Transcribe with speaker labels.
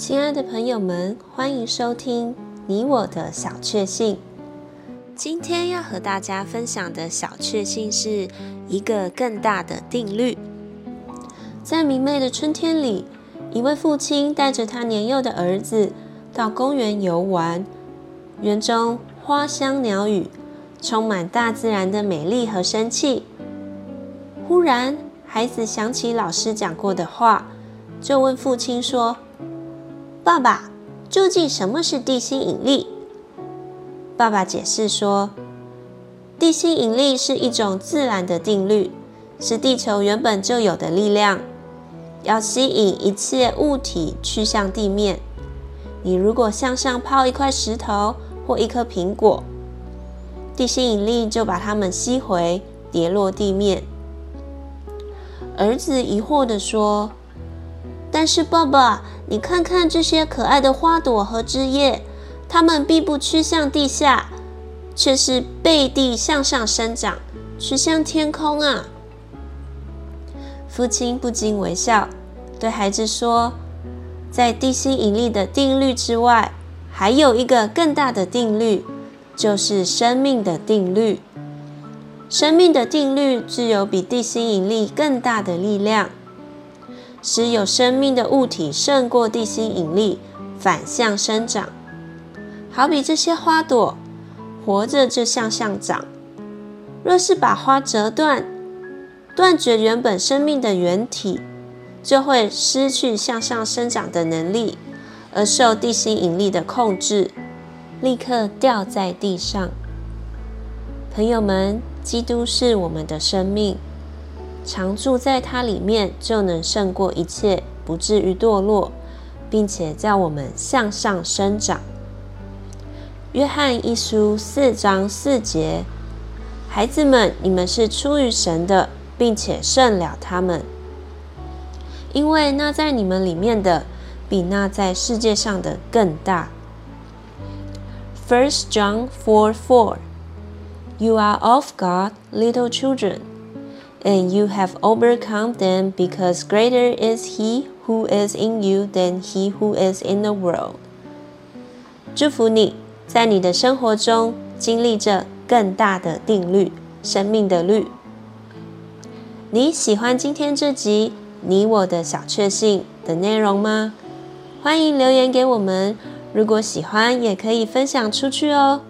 Speaker 1: 亲爱的朋友们，欢迎收听你我的小确幸。今天要和大家分享的小确幸是一个更大的定律。在明媚的春天里，一位父亲带着他年幼的儿子到公园游玩，园中花香鸟语，充满大自然的美丽和生气。忽然，孩子想起老师讲过的话，就问父亲说：“爸爸，究竟什么是地心引力？”爸爸解释说：“地心引力是一种自然的定律，是地球原本就有的力量，要吸引一切物体去向地面。你如果向上抛一块石头或一颗苹果，地心引力就把它们吸回，跌落地面。”儿子疑惑地说：“但是爸爸，你看看这些可爱的花朵和枝叶，它们并不趋向地下，却是背地向上生长，趋向天空啊！”父亲不禁微笑，对孩子说：“在地心引力的定律之外，还有一个更大的定律，就是生命的定律。”生命的定律具有比地心引力更大的力量，使有生命的物体胜过地心引力，反向生长。好比这些花朵，活着就向上长。若是把花折断，断绝原本生命的原体，就会失去向上生长的能力，而受地心引力的控制，立刻掉在地上。朋友们。基督是我们的生命，常住在它里面，就能胜过一切，不至于堕落，并且叫我们向上生长。约翰一书四章四节，孩子们，你们是出于神的，并且胜了他们，因为那在你们里面的，比那在世界上的更大。First John four four。You are of God, little children, and you have overcome them, because greater is He who is in you than he who is in the world. 祝福你，在你的生活中经历着更大的定律，生命的律。你喜欢今天这集你我的小确幸的内容吗？欢迎留言给我们。如果喜欢，也可以分享出去哦。